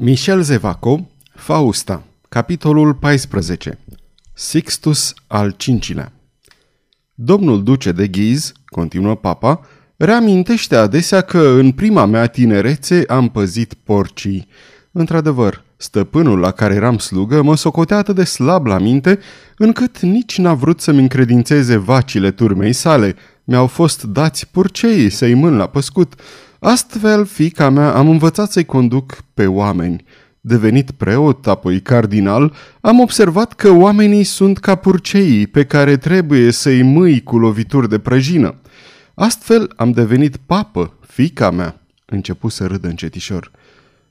Michel Zevaco, Fausta, capitolul 14 Sixtus al V-lea Domnul duce de Ghiz, continuă papa, reamintește adesea că în prima mea tinerețe am păzit porcii. Într-adevăr, stăpânul la care eram slugă mă socotea atât de slab la minte, încât nici n-a vrut să-mi încredințeze vacile turmei sale. Mi-au fost dați purceii să-i mân la păscut, Astfel, fica mea, am învățat să-i conduc pe oameni. Devenit preot, apoi cardinal, am observat că oamenii sunt ca purceii pe care trebuie să-i mâi cu lovituri de prăjină. Astfel am devenit papă, fica mea, început să râdă încetișor.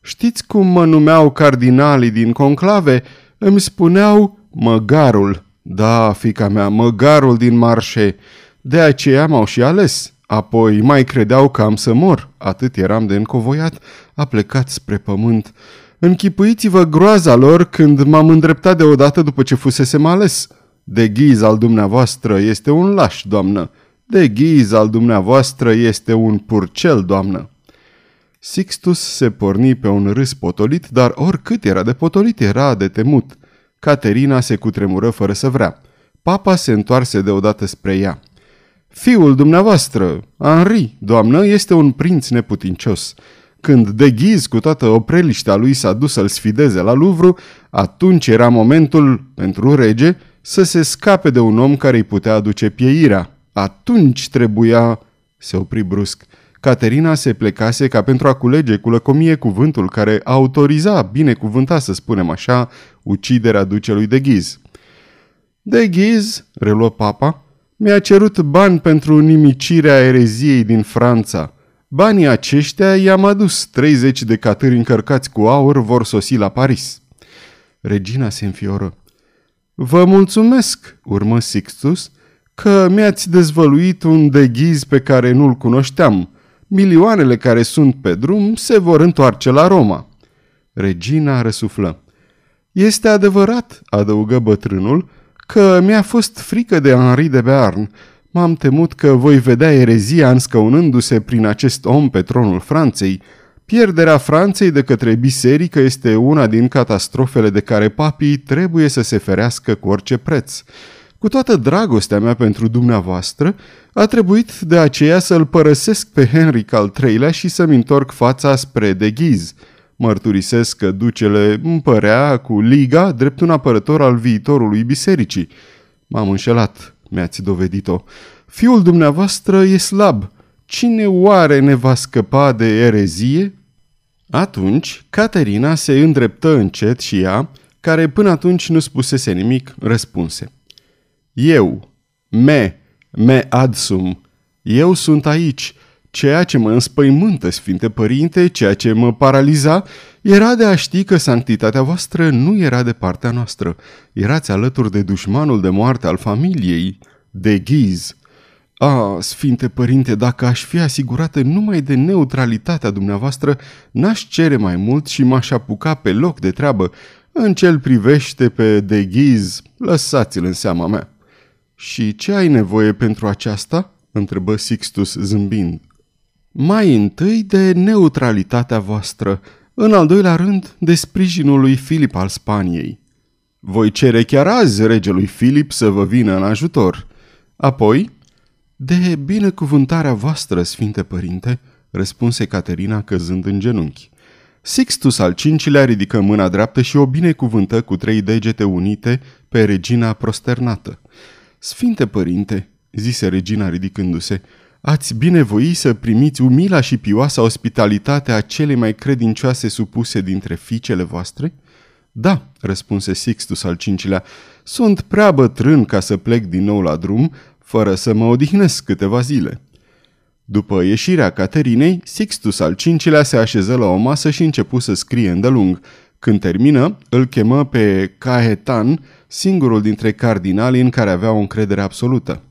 Știți cum mă numeau cardinalii din conclave? Îmi spuneau măgarul. Da, fica mea, măgarul din marșe. De aceea m-au și ales. Apoi mai credeau că am să mor, atât eram de încovoiat, a plecat spre pământ. Închipuiți-vă groaza lor când m-am îndreptat deodată după ce fusesem ales. De ghiz al dumneavoastră este un laș, doamnă. De ghiz al dumneavoastră este un purcel, doamnă. Sixtus se porni pe un râs potolit, dar oricât era de potolit, era de temut. Caterina se cutremură fără să vrea. Papa se întoarse deodată spre ea. Fiul dumneavoastră, Henri, doamnă, este un prinț neputincios. Când de ghiz cu toată opreliștea lui s-a dus să-l sfideze la Louvre, atunci era momentul pentru rege să se scape de un om care îi putea aduce pieirea. Atunci trebuia... Se opri brusc. Caterina se plecase ca pentru a culege cu lăcomie cuvântul care autoriza, binecuvânta să spunem așa, uciderea ducelui de ghiz. De ghiz, reluă papa, mi-a cerut bani pentru nimicirea ereziei din Franța. Banii aceștia i-am adus. 30 de catâri încărcați cu aur vor sosi la Paris. Regina se înfioră. Vă mulțumesc, urmă Sixtus, că mi-ați dezvăluit un deghiz pe care nu-l cunoșteam. Milioanele care sunt pe drum se vor întoarce la Roma. Regina răsuflă. Este adevărat, adăugă bătrânul, că mi-a fost frică de Henri de Bearn. M-am temut că voi vedea erezia înscăunându-se prin acest om pe tronul Franței. Pierderea Franței de către biserică este una din catastrofele de care papii trebuie să se ferească cu orice preț. Cu toată dragostea mea pentru dumneavoastră, a trebuit de aceea să-l părăsesc pe Henric al III-lea și să-mi întorc fața spre de ghiz. Mărturisesc că ducele împărea cu Liga drept un apărător al viitorului bisericii. M-am înșelat, mi-ați dovedit-o. Fiul dumneavoastră e slab. Cine oare ne va scăpa de erezie? Atunci, Caterina se îndreptă încet și ea, care până atunci nu spusese nimic, răspunse. Eu, me, me adsum, eu sunt aici, Ceea ce mă înspăimântă, Sfinte Părinte, ceea ce mă paraliza, era de a ști că sanctitatea voastră nu era de partea noastră. Erați alături de dușmanul de moarte al familiei, de ghiz. A, Sfinte Părinte, dacă aș fi asigurată numai de neutralitatea dumneavoastră, n-aș cere mai mult și m-aș apuca pe loc de treabă. În cel privește pe de ghiz, lăsați-l în seama mea. Și ce ai nevoie pentru aceasta?" întrebă Sixtus zâmbind. Mai întâi de neutralitatea voastră, în al doilea rând de sprijinul lui Filip al Spaniei. Voi cere chiar azi regelui Filip să vă vină în ajutor. Apoi, de binecuvântarea voastră, Sfinte Părinte, răspunse Caterina căzând în genunchi. Sixtus al cincilea ridică mâna dreaptă și o binecuvântă cu trei degete unite pe regina prosternată. Sfinte Părinte, zise regina ridicându-se, ați binevoi să primiți umila și pioasa ospitalitate a cele mai credincioase supuse dintre fiicele voastre? Da, răspunse Sixtus al cincilea, sunt prea bătrân ca să plec din nou la drum, fără să mă odihnesc câteva zile. După ieșirea Caterinei, Sixtus al cincilea se așeză la o masă și începu să scrie îndelung. Când termină, îl chemă pe Caetan, singurul dintre cardinalii în care avea o încredere absolută.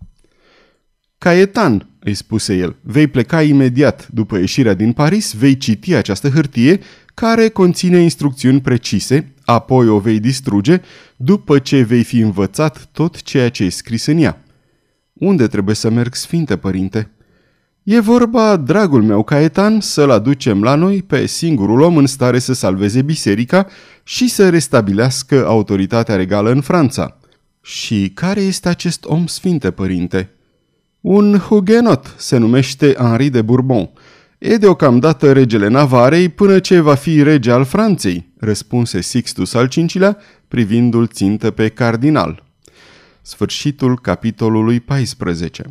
Caetan, îi spuse el, vei pleca imediat după ieșirea din Paris, vei citi această hârtie care conține instrucțiuni precise, apoi o vei distruge după ce vei fi învățat tot ceea ce e scris în ea. Unde trebuie să merg, Sfinte Părinte? E vorba, dragul meu Caetan, să-l aducem la noi pe singurul om în stare să salveze biserica și să restabilească autoritatea regală în Franța. Și care este acest om sfinte, părinte? Un hugenot, se numește Henri de Bourbon. E deocamdată regele Navarei până ce va fi rege al Franței, răspunse Sixtus al V-lea, privindu-l țintă pe cardinal. Sfârșitul capitolului 14